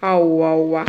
啊呜啊呜啊！